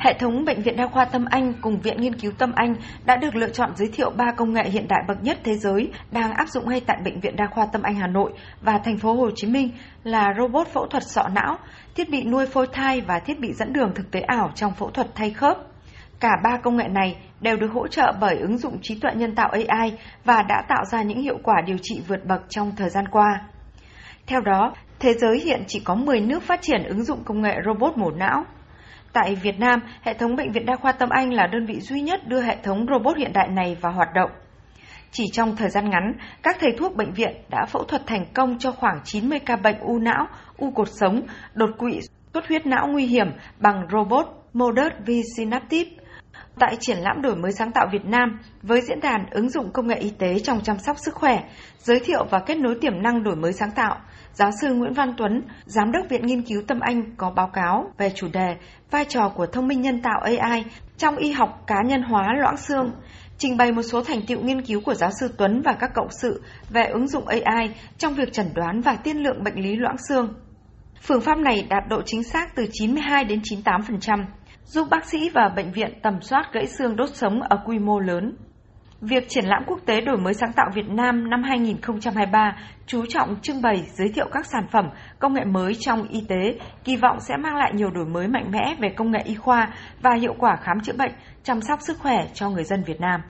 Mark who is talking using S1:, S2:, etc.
S1: Hệ thống Bệnh viện Đa khoa Tâm Anh cùng Viện Nghiên cứu Tâm Anh đã được lựa chọn giới thiệu ba công nghệ hiện đại bậc nhất thế giới đang áp dụng ngay tại Bệnh viện Đa khoa Tâm Anh Hà Nội và thành phố Hồ Chí Minh là robot phẫu thuật sọ não, thiết bị nuôi phôi thai và thiết bị dẫn đường thực tế ảo trong phẫu thuật thay khớp. Cả ba công nghệ này đều được hỗ trợ bởi ứng dụng trí tuệ nhân tạo AI và đã tạo ra những hiệu quả điều trị vượt bậc trong thời gian qua. Theo đó, thế giới hiện chỉ có 10 nước phát triển ứng dụng công nghệ robot mổ não. Tại Việt Nam, hệ thống Bệnh viện Đa khoa Tâm Anh là đơn vị duy nhất đưa hệ thống robot hiện đại này vào hoạt động. Chỉ trong thời gian ngắn, các thầy thuốc bệnh viện đã phẫu thuật thành công cho khoảng 90 ca bệnh u não, u cột sống, đột quỵ, xuất huyết não nguy hiểm bằng robot Modus V Synaptive. Tại triển lãm đổi mới sáng tạo Việt Nam với diễn đàn ứng dụng công nghệ y tế trong chăm sóc sức khỏe, giới thiệu và kết nối tiềm năng đổi mới sáng tạo, giáo sư Nguyễn Văn Tuấn, giám đốc Viện Nghiên cứu Tâm Anh có báo cáo về chủ đề vai trò của thông minh nhân tạo AI trong y học cá nhân hóa loãng xương, trình bày một số thành tiệu nghiên cứu của giáo sư Tuấn và các cộng sự về ứng dụng AI trong việc chẩn đoán và tiên lượng bệnh lý loãng xương. Phương pháp này đạt độ chính xác từ 92 đến 98%, giúp bác sĩ và bệnh viện tầm soát gãy xương đốt sống ở quy mô lớn. Việc triển lãm quốc tế đổi mới sáng tạo Việt Nam năm 2023 chú trọng trưng bày giới thiệu các sản phẩm, công nghệ mới trong y tế, kỳ vọng sẽ mang lại nhiều đổi mới mạnh mẽ về công nghệ y khoa và hiệu quả khám chữa bệnh, chăm sóc sức khỏe cho người dân Việt Nam.